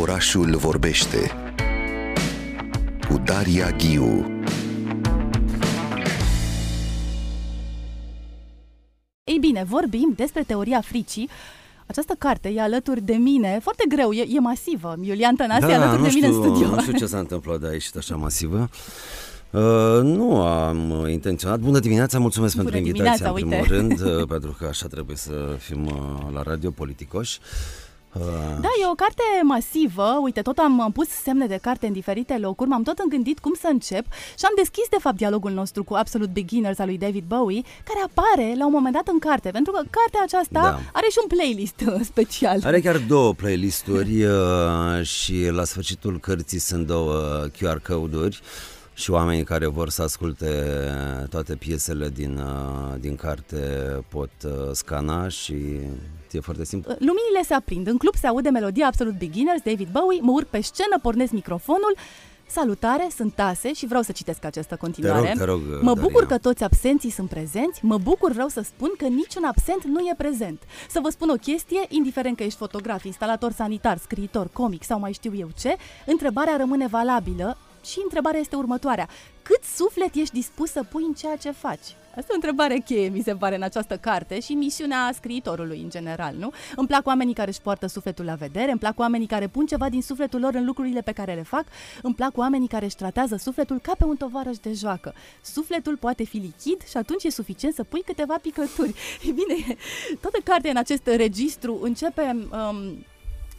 Orașul vorbește cu Daria Ghiu. Ei bine, vorbim despre teoria fricii. Această carte e alături de mine, foarte greu, e, e masivă. Iulian Tănase da, e alături nu de mine știu, în studio. Nu știu ce s-a întâmplat de aici așa masivă. Uh, nu am intenționat. Bună dimineața, mulțumesc Bună pentru invitația, în dimineața, primul uite. rând, uh, pentru că așa trebuie să fim uh, la radio politicoși. Uh, Da, e o carte masivă. Uite, tot am am pus semne de carte în diferite locuri, m-am tot îngândit cum să încep și am deschis, de fapt, dialogul nostru cu Absolute Beginners al lui David Bowie, care apare la un moment dat în carte, pentru că cartea aceasta Da. are și un playlist uh, special. Are chiar două playlisturi uh, și la sfârșitul cărții sunt două QR code-uri și oamenii care vor să asculte toate piesele din, uh, din carte pot uh, scana și e foarte simplu. Luminile se aprind, în club se aude melodia Absolute Beginners, David Bowie, mă urc pe scenă, pornesc microfonul, Salutare, sunt Tase și vreau să citesc această continuare. rog, te rog, mă Daria. bucur că toți absenții sunt prezenți, mă bucur vreau să spun că niciun absent nu e prezent. Să vă spun o chestie, indiferent că ești fotograf, instalator sanitar, scriitor, comic sau mai știu eu ce, întrebarea rămâne valabilă și întrebarea este următoarea. Cât suflet ești dispus să pui în ceea ce faci? Asta e o întrebare cheie, mi se pare, în această carte și misiunea scriitorului în general, nu? Îmi plac oamenii care își poartă sufletul la vedere, îmi plac oamenii care pun ceva din sufletul lor în lucrurile pe care le fac, îmi plac oamenii care își tratează sufletul ca pe un tovarăș de joacă. Sufletul poate fi lichid și atunci e suficient să pui câteva picături. Ei bine, toată cartea în acest registru începe... Um,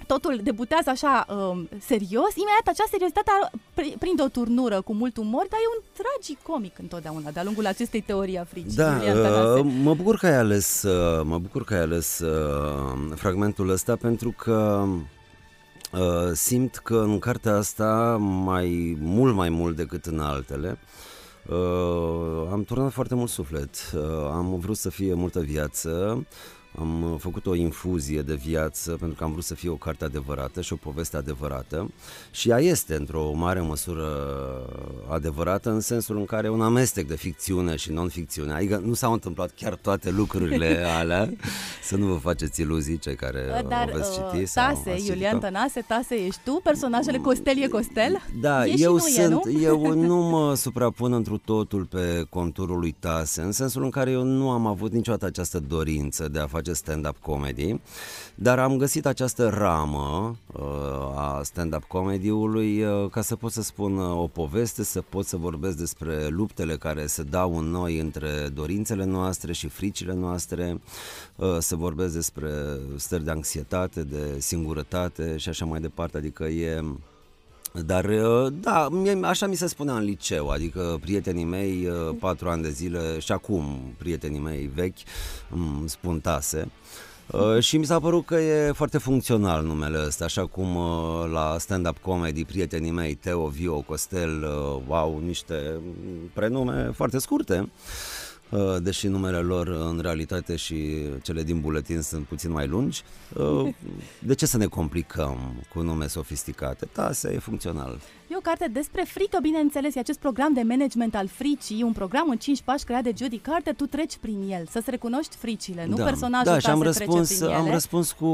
totul debutează așa um, serios, imediat acea seriozitate ar- pri- prinde o turnură cu mult umor, dar e un tragic comic întotdeauna de-a lungul acestei teorii a fricii. Da, Iulian Tănase. uh, mă bucur că ai ales, uh, mă bucur că ai ales uh, fragmentul ăsta pentru că uh, simt că în cartea asta mai mult mai mult decât în altele uh, am turnat foarte mult suflet. Uh, am vrut să fie multă viață. Am uh, făcut o infuzie de viață pentru că am vrut să fie o carte adevărată și o poveste adevărată și ea este într-o mare măsură adevărată în sensul în care e un amestec de ficțiune și non-ficțiune. Adică nu s-au întâmplat chiar toate lucrurile alea, să nu vă faceți iluzii cei care Dar, o veți uh, citi. sau Tase, ați Iulian citit-o. Tănase, Tase ești tu, personajele Costel e Costel? Da, e și eu nu sunt, e, nu? eu nu mă suprapun întru totul pe conturul lui Tase, în sensul în care eu nu am avut niciodată această dorință de a face stand-up comedy, dar am găsit această ramă uh, a stand-up comedy-ului uh, ca să pot să spun uh, o poveste, să pot să vorbesc despre luptele care se dau în noi între dorințele noastre și fricile noastre, uh, să vorbesc despre stări de anxietate, de singurătate și așa mai departe, adică e... Dar, uh, da, mie, așa mi se spunea în liceu, adică prietenii mei, uh, patru ani de zile, și acum prietenii mei vechi, îmi spun tase. Uh, și mi s-a părut că e foarte funcțional numele ăsta, așa cum uh, la stand-up comedy prietenii mei, Teo, Vio, Costel, uh, au niște prenume foarte scurte. Uh, deși numele lor în realitate și cele din buletin sunt puțin mai lungi. Uh, De ce să ne complicăm cu nume sofisticate? Tase e funcțional. E o carte despre frică, bineînțeles, e acest program de management al fricii, un program în 5 pași creat de Judy Carter, tu treci prin el, să-ți recunoști fricile, nu personajul da, ta și am se răspuns, trece prin am ele. răspuns cu,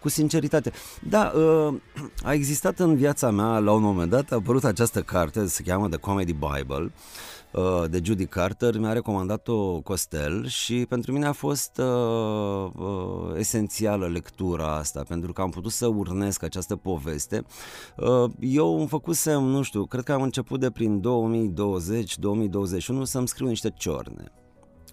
cu sinceritate. Da, uh, a existat în viața mea, la un moment dat, a apărut această carte, se cheamă The Comedy Bible, uh, de Judy Carter, mi-a recomandat-o Costel și pentru mine a fost uh, uh, esențială lectura asta, pentru că am putut să urnesc această poveste. Uh, eu îmi făcusem, nu știu, cred că am început de prin 2020-2021 să-mi scriu niște ciorne.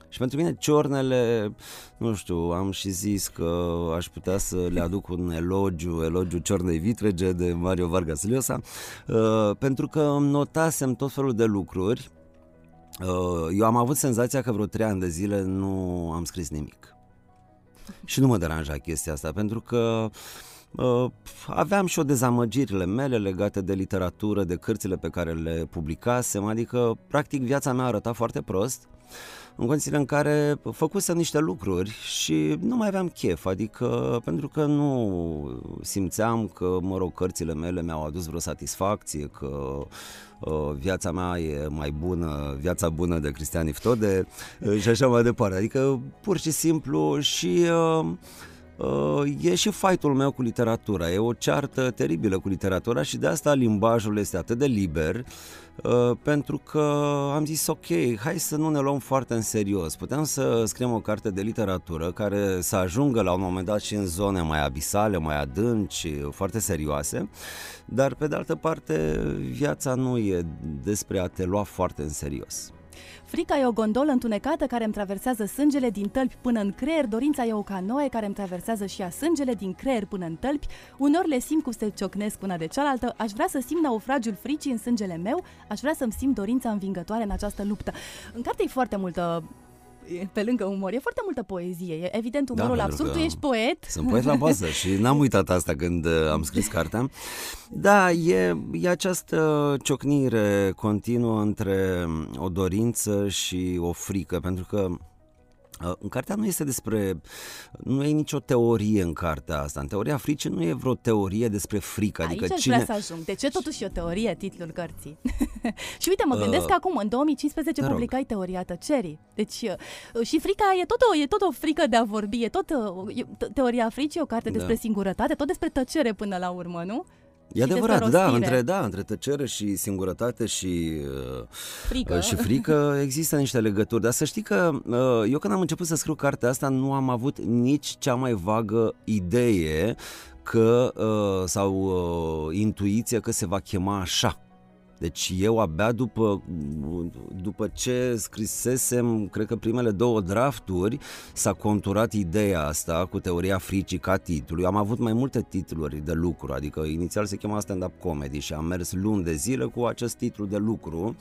Și pentru mine ciornele, nu știu, am și zis că aș putea să le aduc un elogiu, elogiu ciornei vitrege de Mario Vargas Llosa, uh, pentru că îmi notasem tot felul de lucruri. Uh, eu am avut senzația că vreo trei ani de zile nu am scris nimic. Și nu mă deranja chestia asta, pentru că uh, aveam și o dezamăgirile mele legate de literatură, de cărțile pe care le publicasem, adică practic viața mea arăta foarte prost în condițiile în care făcusem niște lucruri și nu mai aveam chef, adică pentru că nu simțeam că, mă rog, cărțile mele mi-au adus vreo satisfacție, că uh, viața mea e mai bună, viața bună de Cristian Iftode uh, și așa mai departe. Adică pur și simplu și uh, uh, e și fightul meu cu literatura, e o ceartă teribilă cu literatura și de asta limbajul este atât de liber, Uh, pentru că am zis ok, hai să nu ne luăm foarte în serios. Putem să scriem o carte de literatură care să ajungă la un moment dat și în zone mai abisale, mai adânci, foarte serioase, dar pe de altă parte viața nu e despre a te lua foarte în serios. Frica e o gondolă întunecată care îmi traversează sângele din tălpi până în creier, dorința e o canoe care îmi traversează și a sângele din creier până în tălpi, uneori le simt cum se ciocnesc una de cealaltă, aș vrea să simt naufragiul fricii în sângele meu, aș vrea să-mi simt dorința învingătoare în această luptă. În carte e foarte multă pe lângă umor, e foarte multă poezie. E evident umorul da, absurd, tu ești poet. Sunt poet la bază și n-am uitat asta când uh, am scris cartea. Da, e, e această ciocnire continuă între o dorință și o frică, pentru că Uh, în cartea nu este despre, nu e nicio teorie în cartea asta. În teoria fricii nu e vreo teorie despre frică. Adică Aici cine... vrea să ajung. De ce totuși e o teorie titlul cărții? și uite, mă gândesc uh, că acum, în 2015, publicai teoria tăcerii. Deci uh, și frica e tot, o, e tot o frică de a vorbi, e tot uh, e, teoria fricii, o carte despre da. singurătate, tot despre tăcere până la urmă, nu? E adevărat, da, între, da, între tăcere și singurătate și uh, frică. și frică există niște legături. Dar să știi că uh, eu când am început să scriu cartea asta nu am avut nici cea mai vagă idee că uh, sau uh, intuiție că se va chema așa. Deci eu abia după, după ce scrisesem, cred că primele două drafturi, s-a conturat ideea asta cu teoria fricii ca titlu. Eu am avut mai multe titluri de lucru, adică inițial se chema stand-up comedy și am mers luni de zile cu acest titlu de lucru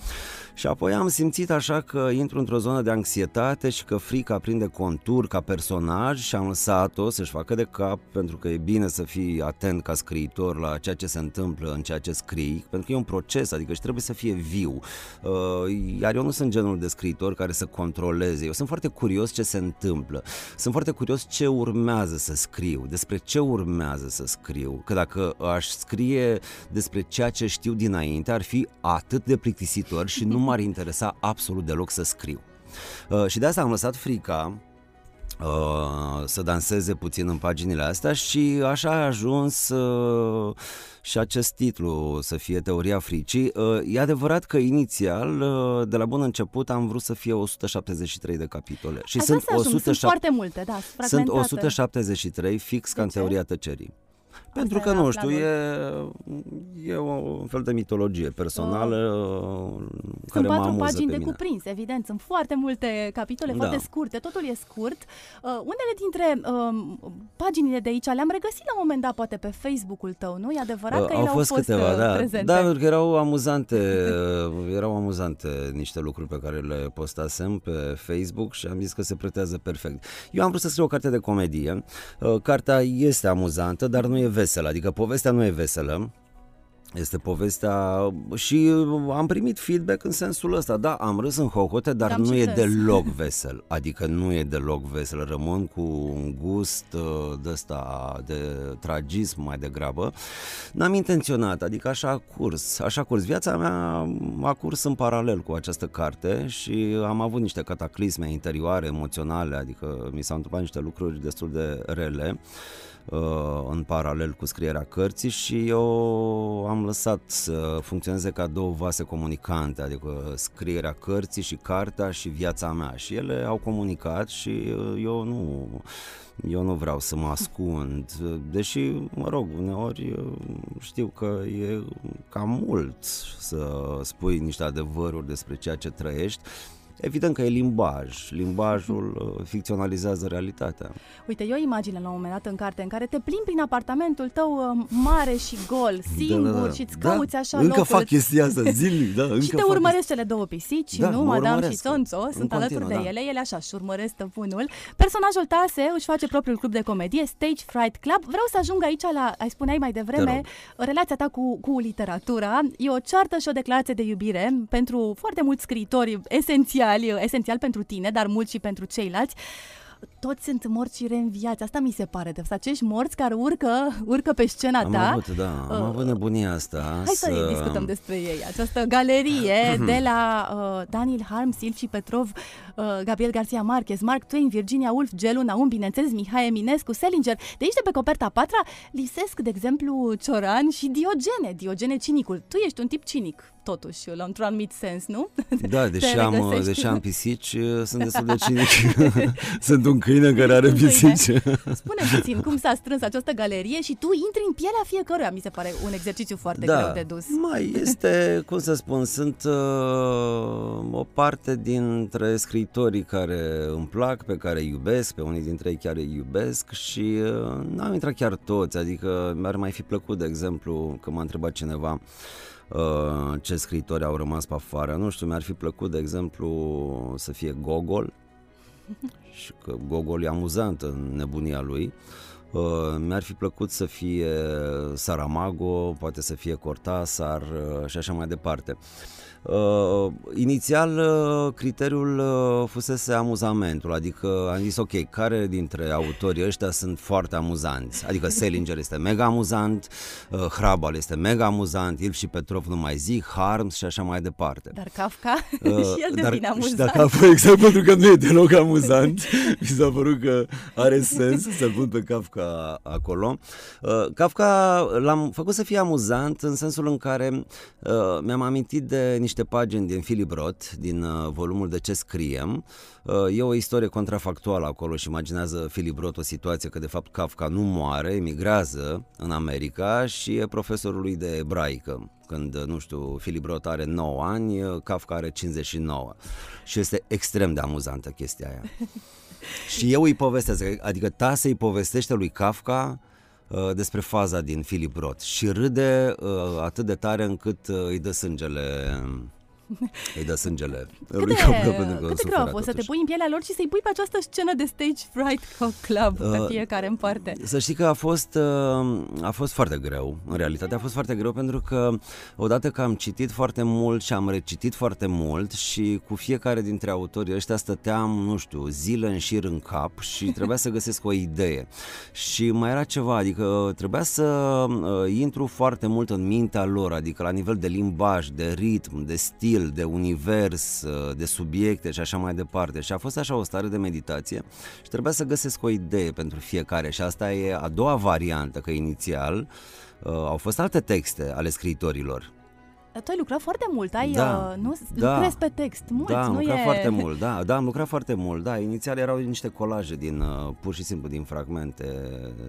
și apoi am simțit așa că intru într-o zonă de anxietate și că frica prinde contur ca personaj și am lăsat-o să-și facă de cap pentru că e bine să fii atent ca scriitor la ceea ce se întâmplă în ceea ce scrii, pentru că e un proces, adică adică și trebuie să fie viu. Uh, iar eu nu sunt genul de scriitor care să controleze. Eu sunt foarte curios ce se întâmplă. Sunt foarte curios ce urmează să scriu, despre ce urmează să scriu. Că dacă aș scrie despre ceea ce știu dinainte, ar fi atât de plictisitor și nu m-ar interesa absolut deloc să scriu. Uh, și de asta am lăsat frica Uh, să danseze puțin în paginile astea și așa a ajuns uh, și acest titlu să fie Teoria fricii. Uh, e adevărat că inițial, uh, de la bun început, am vrut să fie 173 de capitole. Și sunt, ajung, 107... sunt foarte multe, da, Sunt 173 fix ca în Teoria tăcerii. Pentru că, nu știu, e, e un fel de mitologie personală uh, Sunt care patru mă pagini de mine. cuprins, evident. Sunt foarte multe capitole, da. foarte scurte, totul e scurt. Uh, unele dintre uh, paginile de aici le-am regăsit la un moment dat, poate pe Facebook-ul tău, nu? E adevărat uh, că au ele fost au fost câteva, uh, da. prezente. Da, pentru că erau amuzante, uh, erau amuzante niște lucruri pe care le postasem pe Facebook și am zis că se pretează perfect. Eu am vrut să scriu o carte de comedie. Uh, cartea este amuzantă, dar nu e veselă, adică povestea nu e veselă, este povestea și am primit feedback în sensul ăsta. Da, am râs în hohote, dar am nu e deloc vesel. Adică nu e deloc vesel. Rămân cu un gust uh, de ăsta de tragism mai degrabă. N-am intenționat, adică așa a curs. Așa a curs. Viața mea a curs în paralel cu această carte și am avut niște cataclisme interioare, emoționale, adică mi s-au întâmplat niște lucruri destul de rele. Uh, în paralel cu scrierea cărții și eu am lăsat să funcționeze ca două vase comunicante, adică scrierea cărții și cartea și viața mea. Și ele au comunicat și uh, eu nu eu nu vreau să mă ascund, deși, mă rog, uneori uh, știu că e cam mult să spui niște adevăruri despre ceea ce trăiești, Evident că e limbaj. Limbajul uh, ficționalizează realitatea. Uite, eu imagine la un moment dat în carte în care te plimbi prin apartamentul tău uh, mare și gol, singur da, da, da. și îți cauți da? așa Încă locul. fac chestia asta zilnic, da, încă Și te urmăresc cele două pisici, da, nu? Madame și Sonso, sunt alături de da. ele, ele așa și urmăresc stăpânul. Personajul Tase își face propriul club de comedie, Stage Fright Club. Vreau să ajung aici la, ai spuneai mai devreme, relația ta cu, cu literatura. E o ceartă și o declarație de iubire pentru foarte mulți scriitori esențiali esențial, esențial pentru tine, dar mult și pentru ceilalți. toți sunt morți și reînviați. Asta mi se pare. De acești morți care urcă, urcă pe scena am ta. Avut, da, am uh, avut nebunia asta. Hai să, să discutăm despre ei. Această galerie de la uh, Daniel Harm, Silvi Petrov, uh, Gabriel Garcia Marquez, Mark Twain, Virginia Woolf, Gelu Naum, bineînțeles, Mihai Eminescu, Selinger. De aici, de pe coperta a patra, lipsesc, de exemplu, Cioran și Diogene. Diogene cinicul. Tu ești un tip cinic totuși, la într-un anumit sens, nu? Da, deși am, deși am pisici, sunt destul de cinic. sunt un câine care are pisici. Spune puțin cum s-a strâns această galerie și tu intri în pielea fiecăruia. Mi se pare un exercițiu foarte da, greu de dus. Mai este, cum să spun, sunt uh, o parte dintre scriitorii care îmi plac, pe care îi iubesc, pe unii dintre ei chiar îi iubesc și uh, n-am intrat chiar toți, adică mi-ar mai fi plăcut, de exemplu, că m-a întrebat cineva Uh, ce scritori au rămas pe afară. Nu știu, mi-ar fi plăcut, de exemplu, să fie Gogol, și că Gogol e amuzant în nebunia lui. Uh, mi-ar fi plăcut să fie Saramago, poate să fie Cortázar uh, și așa mai departe. Uh, inițial, uh, criteriul uh, fusese amuzamentul, adică am zis, ok, care dintre autorii ăștia sunt foarte amuzanți? Adică Selinger este mega amuzant, uh, Hrabal este mega amuzant, Ilf și Petrov nu mai zic, Harms și așa mai departe. Dar Kafka uh, și el devine dar, amuzant. Și dar Kafka, exact pentru că nu e deloc amuzant, mi s-a părut că are sens să-l pun pe Kafka acolo. Uh, Kafka l-am făcut să fie amuzant în sensul în care uh, mi-am amintit de niște niște pagini din Philip Roth, din uh, volumul De ce scriem. Uh, e o istorie contrafactuală acolo și imaginează Philip Roth o situație că de fapt Kafka nu moare, emigrează în America și e profesorul lui de ebraică. Când, uh, nu știu, Philip Roth are 9 ani, uh, Kafka are 59. Și este extrem de amuzantă chestia aia. și eu îi povestesc, adică ta să-i povestește lui Kafka Uh, despre faza din Philip Roth. Și râde uh, atât de tare încât uh, îi dă sângele îi dă sângele cât lui Capra pentru că cât de greu a fost să te pui în pielea lor și să-i pui pe această scenă de stage fright club uh, pe fiecare în parte? Să știi că a fost, uh, a fost foarte greu, în realitate a fost foarte greu pentru că odată că am citit foarte mult și am recitit foarte mult și cu fiecare dintre autorii ăștia stăteam, nu știu, zile în șir în cap și trebuia să găsesc o idee. Și mai era ceva, adică trebuia să uh, intru foarte mult în mintea lor, adică la nivel de limbaj, de ritm, de stil, stil, de univers, uh, de subiecte și așa mai departe. Și a fost așa o stare de meditație și trebuia să găsesc o idee pentru fiecare și asta e a doua variantă, că inițial uh, au fost alte texte ale scriitorilor. Tu ai lucrat foarte mult, ai, da, uh, nu da, lucrezi pe text, mult, da, am nu lucrat e... foarte mult, da, da, am lucrat foarte mult, da, inițial erau niște colaje din, uh, pur și simplu din fragmente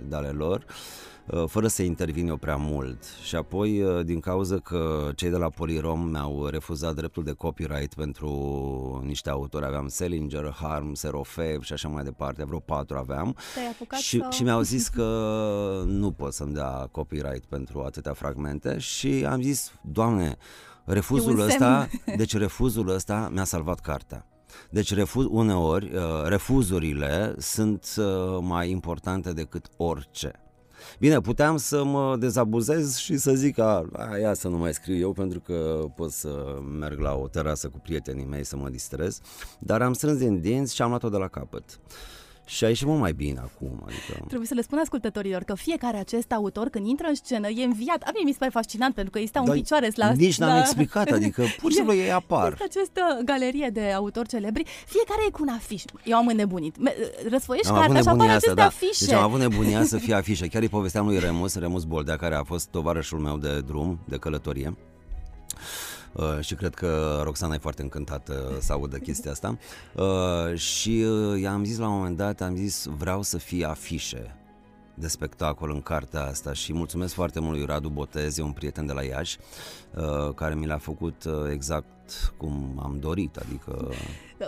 de ale lor, Uh, fără să intervin eu prea mult. Și apoi, uh, din cauza că cei de la Polirom mi-au refuzat dreptul de copyright pentru niște autori, aveam Selinger, Harm, Serofev și așa mai departe, vreo patru aveam. Și, sau... și mi-au zis că nu pot să-mi dea copyright pentru atâtea fragmente și am zis, Doamne, refuzul ăsta, deci refuzul ăsta mi-a salvat cartea. Deci refuz, uneori uh, refuzurile sunt mai importante decât orice. Bine, puteam să mă dezabuzez și să zic că ia să nu mai scriu eu pentru că pot să merg la o terasă cu prietenii mei să mă distrez, dar am strâns din dinți și am luat-o de la capăt. Și a ieșit mult mai bine acum. Adică... Trebuie să le spun ascultătorilor că fiecare acest autor când intră în scenă e înviat. A mie mi se pare fascinant pentru că este un picioare la... Nici n-am la... explicat, adică pur și simplu ei apar. Este această galerie de autori celebri, fiecare e cu un afiș. Eu am înnebunit. Răsfoiești cartea și apar aceste da. afișe. Deci am avut nebunia să fie afișe. Chiar îi povesteam lui Remus, Remus Boldea, care a fost tovarășul meu de drum, de călătorie. Uh, și cred că Roxana e foarte încântată să audă chestia asta. Uh, și uh, i-am zis la un moment dat, am zis vreau să fie afișe de spectacol în cartea asta și mulțumesc foarte mult lui Radu Botez, e un prieten de la Iași, uh, care mi l-a făcut uh, exact cum am dorit, adică...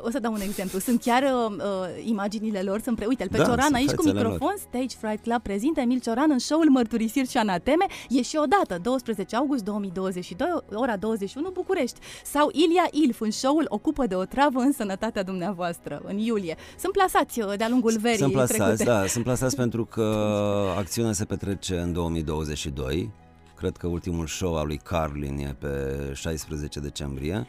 O să dau un exemplu. Sunt chiar uh, uh imaginile lor, sunt pre... Uite, pe da, Cioran aici cu microfon, lor. Stage Fright Club prezintă Emil Cioran în show-ul Mărturisiri și Anateme. E și o dată, 12 august 2022, ora 21, București. Sau Ilia Ilf în show-ul Ocupă de o travă în sănătatea dumneavoastră, în iulie. Sunt plasați uh, de-a lungul verii Sunt plasați, trecute. da, sunt plasați pentru că acțiunea se petrece în 2022 Cred că ultimul show al lui Carlin e pe 16 decembrie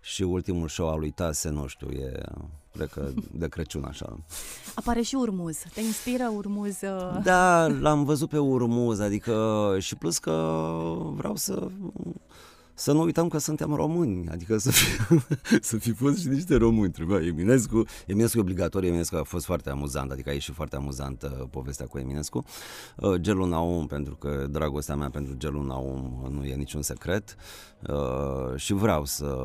și ultimul show al lui Tase, nu știu, e cred că de Crăciun așa. Apare și Urmuz. Te inspiră Urmuz? Uh... Da, l-am văzut pe Urmuz, adică și plus că vreau să să nu uităm că suntem români, adică să fi, să fi fost și niște români. Trebuia Eminescu, Eminescu e obligatoriu, Eminescu a fost foarte amuzant, adică a ieșit foarte amuzantă uh, povestea cu Eminescu. Uh, Gelul Naum, pentru că dragostea mea pentru Gelul Naum nu e niciun secret uh, și vreau să,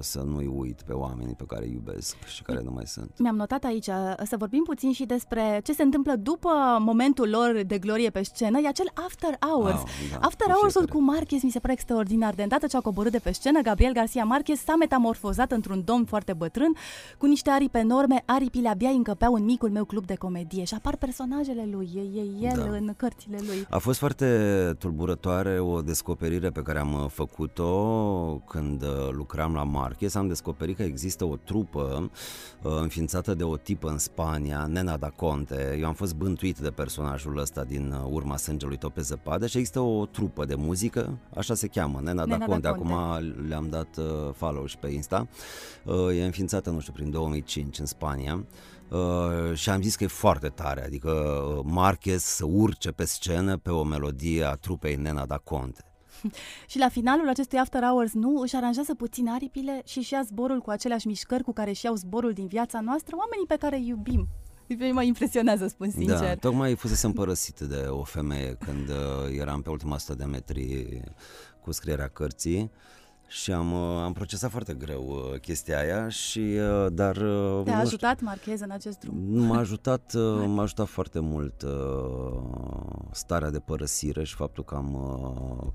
să nu-i uit pe oamenii pe care îi iubesc și care nu mai sunt. Mi-am notat aici să vorbim puțin și despre ce se întâmplă după momentul lor de glorie pe scenă, e acel After Hours. Oh, da, after Hours-ul cu Marquez mi se pare extraordinar. De îndată ce a coborât de pe scenă, Gabriel Garcia Marquez s-a metamorfozat într-un domn foarte bătrân, cu niște aripi enorme, aripile abia încăpeau în micul meu club de comedie și apar personajele lui, e, e el da. în cărțile lui. A fost foarte tulburătoare o descoperire pe care am uh, făcut-o când uh, lucram la Marquez. Am descoperit că există o trupă uh, înființată de o tipă în Spania, Nena da Conte. Eu am fost bântuit de personajul ăsta din urma sângelui Tope Zăpadă și există o trupă de muzică, așa se cheamă, Nena, Nena da Conte. Da Conte acum le-am dat uh, follow și pe Insta. Uh, e înființată, nu știu, prin 2005 în Spania. Uh, și am zis că e foarte tare, adică uh, Marquez să urce pe scenă pe o melodie a trupei Nena da Conte. și la finalul acestui After Hours, nu, își aranjează puțin aripile și își ia zborul cu aceleași mișcări cu care își iau zborul din viața noastră, oamenii pe care îi iubim. Pe mă impresionează, spun sincer. Da, tocmai fusesem părăsit de o femeie când uh, eram pe ultima 100 de metri cu scrierea cărții și am, uh, am procesat foarte greu uh, chestia aia și uh, dar Te-a ajutat Marchez în acest drum? M-a ajutat, m-a ajutat foarte mult starea de părăsire și faptul că am,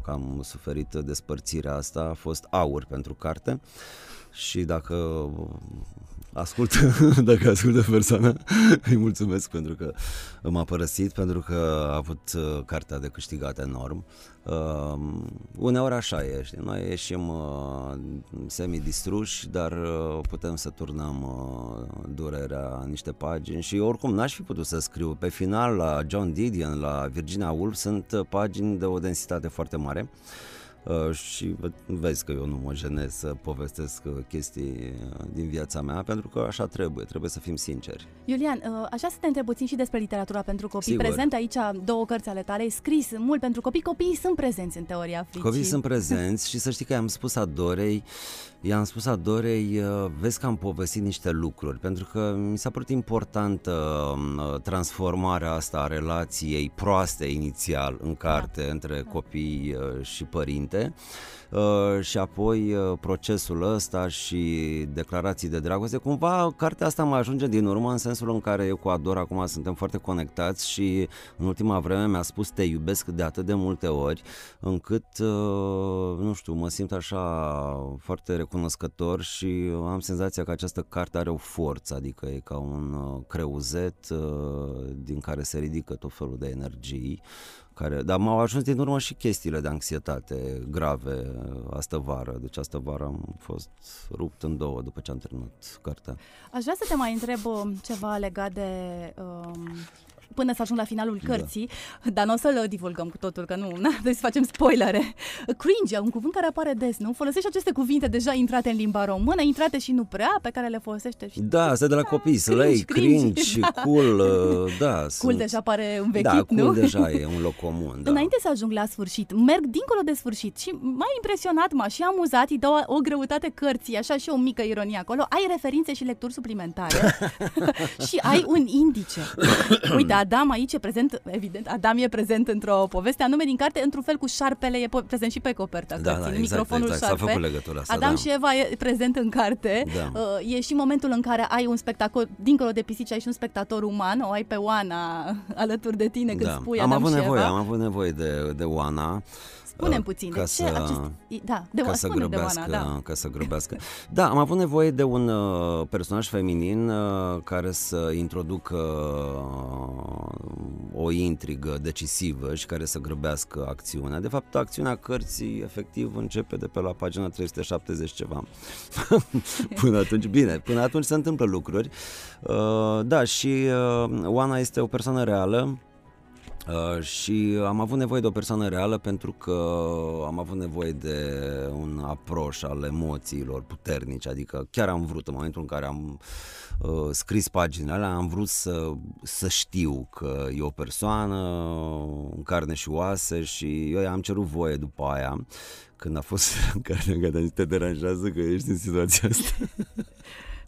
că am suferit despărțirea asta. A fost aur pentru carte și dacă ascult, dacă ascultă persoana, îi mulțumesc pentru că m-a părăsit, pentru că a avut uh, cartea de câștigat enorm. Uh, uneori așa e, știi? noi ieșim uh, semi-distruși, dar uh, putem să turnăm uh, durerea în niște pagini și oricum n-aș fi putut să scriu. Pe final, la John Didion, la Virginia Woolf, sunt uh, pagini de o densitate foarte mare. Uh, Uh, și vezi că eu nu mă jenez să povestesc uh, chestii uh, din viața mea, pentru că așa trebuie, trebuie să fim sinceri. Iulian, așa să te întreb puțin și despre literatura pentru copii. Sigur. Prezent aici două cărți ale tale, scris mult pentru copii. Copiii sunt prezenți în teoria fricii. Copiii sunt prezenți și să știi că am spus Adorei, i-am spus Adorei, vezi că am povestit niște lucruri, pentru că mi s-a părut importantă transformarea asta a relației proaste inițial în carte da. între da. copii și părinte înainte uh, și apoi uh, procesul ăsta și declarații de dragoste. Cumva cartea asta mă ajunge din urmă în sensul în care eu cu Ador acum suntem foarte conectați și în ultima vreme mi-a spus te iubesc de atât de multe ori încât, uh, nu știu, mă simt așa foarte recunoscător și am senzația că această carte are o forță, adică e ca un creuzet din care se ridică tot felul de energii care, dar m-au ajuns din urmă și chestiile de anxietate grave astă vară. Deci astă vară am fost rupt în două după ce am terminat cartea. Aș vrea să te mai întreb uh, ceva legat de um, până să ajung la finalul da. cărții, da. dar nu o să-l divulgăm cu totul, că nu, na, deci să facem spoilere. Cringe, un cuvânt care apare des, nu? Folosești aceste cuvinte deja intrate în limba română, intrate și nu prea, pe care le folosește și Da, asta de la copii, să lei, cringe, cringe da. cool, uh, da. Cool sunt... deja pare un vechit, da, cool nu? deja e un loc comun, da. Înainte să ajung la sfârșit, merg dincolo de sfârșit și m-a impresionat, m-a și amuzat, îi dau o greutate cărții, așa și o mică ironie acolo, ai referințe și lecturi suplimentare și ai un indice. Uite, Adam aici e prezent, evident, Adam e prezent într-o poveste anume din carte, într-un fel cu șarpele, e prezent și pe copertă. Da, da, exact, microfonul exact, șarpe. S-a făcut legătura asta, Adam da. și Eva e prezent în carte. Da. Uh, e și momentul în care ai un spectacol, dincolo de pisici, ai și un spectator uman, o ai pe Oana alături de tine când da. spui am Adam avut și nevoie, Eva. Am avut nevoie de, de Oana. Spune-mi uh, puțin, ca de ce să, acest... Da, de, ca să grăbească, de Oana, da. ca să grăbească. Da, am avut nevoie de un uh, personaj feminin uh, care să introducă uh, o intrigă decisivă și care să grăbească acțiunea. De fapt, acțiunea cărții efectiv începe de pe la pagina 370 ceva. până atunci, bine, până atunci se întâmplă lucruri. Uh, da, și uh, Oana este o persoană reală Uh, și am avut nevoie de o persoană reală pentru că am avut nevoie de un aproș al emoțiilor puternice, adică chiar am vrut în momentul în care am uh, scris paginile alea, am vrut să, să știu că e o persoană în carne și oase și eu am cerut voie după aia când a fost în carne, că te deranjează că ești în situația asta.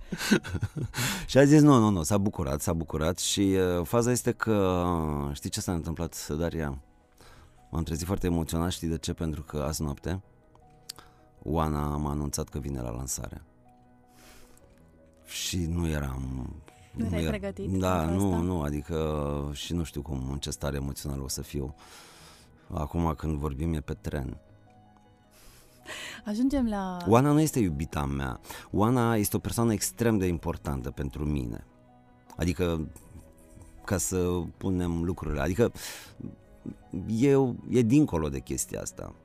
și a zis nu, nu, nu, s-a bucurat, s-a bucurat și uh, faza este că, știi ce s-a întâmplat, Daria? M-am trezit foarte emoționat, știi de ce? Pentru că azi noapte Oana m-a anunțat că vine la lansare. Și nu eram... Nu, nu era, pregătit? Da, nu, asta? nu, adică și nu știu cum, în ce stare emoțională o să fiu. Acum când vorbim e pe tren. Ajungem la... Oana nu este iubita mea. Oana este o persoană extrem de importantă pentru mine. Adică, ca să punem lucrurile, adică e, e dincolo de chestia asta.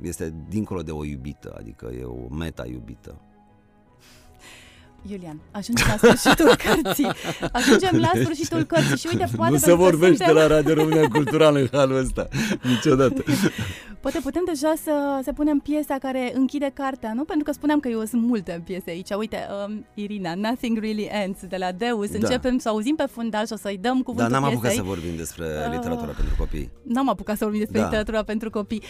Este dincolo de o iubită, adică e o meta-iubită. Iulian, ajungem la sfârșitul cărții. Ajungem la sfârșitul cărții și uite, poate... Nu se vorbește suntem... la Radio România Cultural în halul ăsta, niciodată. Poate putem deja să, să punem piesa care închide cartea, nu? Pentru că spuneam că eu sunt multe piese aici. Uite, um, Irina, Nothing Really Ends de la Deus. Da. Începem să auzim pe fundal și o să-i dăm cuvântul Da, n-am piesei. apucat să vorbim despre uh, literatura pentru copii. N-am apucat să vorbim despre da. literatura pentru copii.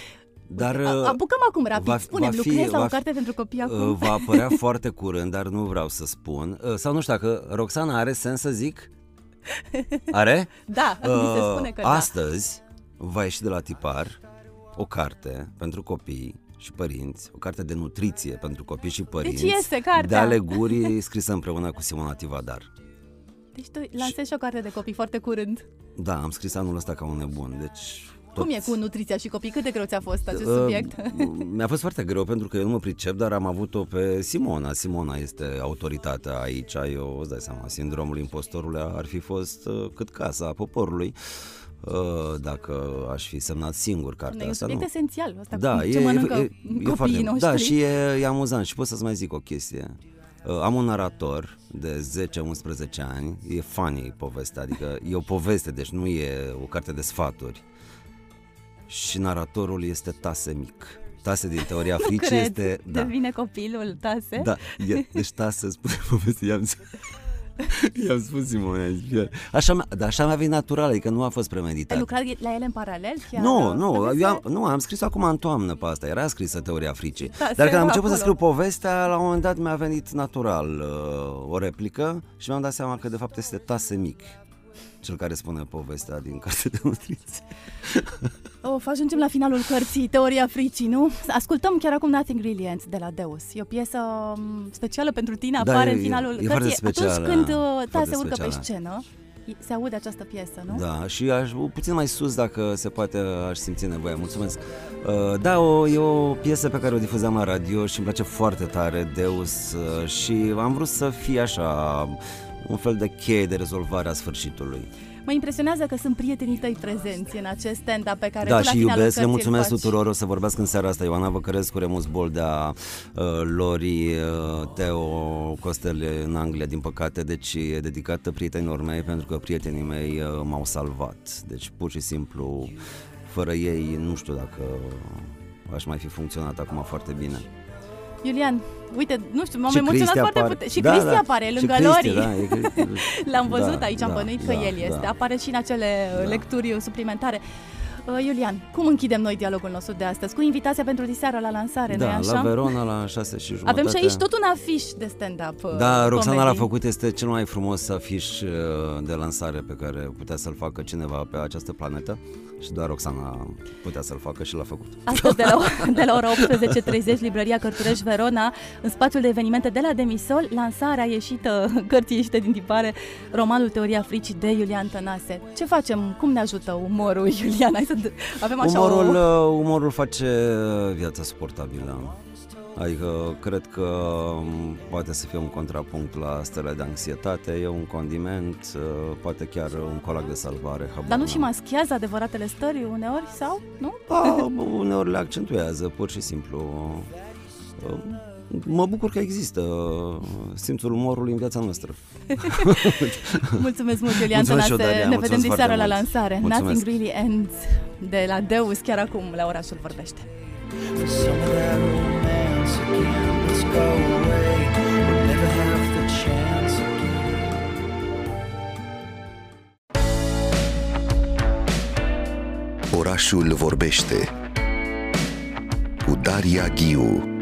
Dar apucăm acum rapid, va, spune, va fi, lucrezi la o carte pentru copii acum? Va apărea foarte curând, dar nu vreau să spun. Uh, sau nu știu dacă Roxana are sens să zic? Are? Da, uh, mi se spune că Astăzi da. va ieși de la tipar o carte pentru copii și părinți, o carte de nutriție pentru copii și părinți. Deci este cartea. De alegurii scrisă împreună cu Simona Tivadar. Deci tu lansezi și o carte de copii foarte curând. Da, am scris anul ăsta ca un nebun, deci tot... Cum e cu nutriția și copii? Cât de greu ți-a fost acest uh, subiect? Mi-a fost foarte greu pentru că eu nu mă pricep, dar am avut-o pe Simona. Simona este autoritatea aici. Eu îți dai seama, sindromul impostorului ar fi fost uh, cât casa poporului uh, dacă aș fi semnat singur cartea e asta. E un subiect nu. esențial, asta da, e, ce mănâncă e, e, foarte, noștri. Da, și e, e amuzant și pot să-ți mai zic o chestie. Uh, am un narator de 10-11 ani, e funny povestea, adică e o poveste, deci nu e o carte de sfaturi și naratorul este Tase mic. Tase din teoria fricii este... Da. Devine copilul Tase? Da, e, deci Tase spune povestea, i-am, i-am spus Simone, așa, dar așa mi-a venit natural, adică nu a fost premeditat. Ai lucrat la ele în paralel? Chiar nu, nu, eu am, nu, am scris acum în toamnă pe asta, era scrisă teoria fricii. Da, dar când am început acolo. să scriu povestea, la un moment dat mi-a venit natural uh, o replică și mi-am dat seama că de fapt este Tase mic cel care spune povestea din carte de nutriție. Of, ajungem la finalul cărții, Teoria fricii, nu? Ascultăm chiar acum Nothing Really Ends de la Deus. E o piesă mm, specială pentru tine, da, apare e, în finalul e, e cărții. Specială, Atunci când uh, ta se urcă specială. pe scenă, se aude această piesă, nu? Da, și aș, puțin mai sus, dacă se poate, aș simți nevoia. Mulțumesc. Uh, da, o, e o piesă pe care o difuzam la radio și îmi place foarte tare, Deus, uh, și am vrut să fie așa un fel de cheie de rezolvare a sfârșitului. Mă impresionează că sunt prietenii tăi prezenți în acest stand pe care Da, și iubesc, le mulțumesc tuturor, o să vorbească în seara asta Ioana Văcărescu, Remus Boldea, uh, Lori, uh, Teo, Costel în Anglia, din păcate, deci e dedicată prietenilor mei pentru că prietenii mei uh, m-au salvat. Deci pur și simplu, fără ei, nu știu dacă aș mai fi funcționat acum foarte bine. Iulian, uite, nu știu, m-am emoționat foarte puternic. Și da, Cristi da, apare lângă Lori. Da, e, L-am văzut da, aici, am da, bănuit da, că el este. Da. Apare și în acele da. lecturi suplimentare. Uh, Iulian, cum închidem noi dialogul nostru de astăzi? Cu invitația pentru diseară la lansare, da, nu așa? la Verona la 6 și jumătate. Avem și aici tot un afiș de stand-up uh, Da, Roxana l-a făcut, este cel mai frumos afiș uh, de lansare pe care putea să-l facă cineva pe această planetă și doar Roxana putea să-l facă și l-a făcut. Astăzi de la, de la ora 18.30, Librăria Cărturești Verona, în spațiul de evenimente de la Demisol, lansarea ieșită, cărții ieșite din tipare, romanul Teoria Fricii de Iulian Tănase. Ce facem? Cum ne ajută umorul, Iulian? Hai să avem așa umorul, o... Uh, umorul face viața suportabilă. Adică cred că um, poate să fie un contrapunct la stările de anxietate, e un condiment, uh, poate chiar un colac de salvare. Dar nu și maschează adevăratele stări uneori sau nu? Da, uneori le accentuează, pur și simplu. Um, mă bucur că există simțul umorului în viața noastră. mulțumesc mult, Iulian Tănase. Ne vedem diseară la lansare. Mulțumesc. Nothing Really Ends de la Deus, chiar acum la orașul vorbește. Orașul vorbește cu Daria Ghiu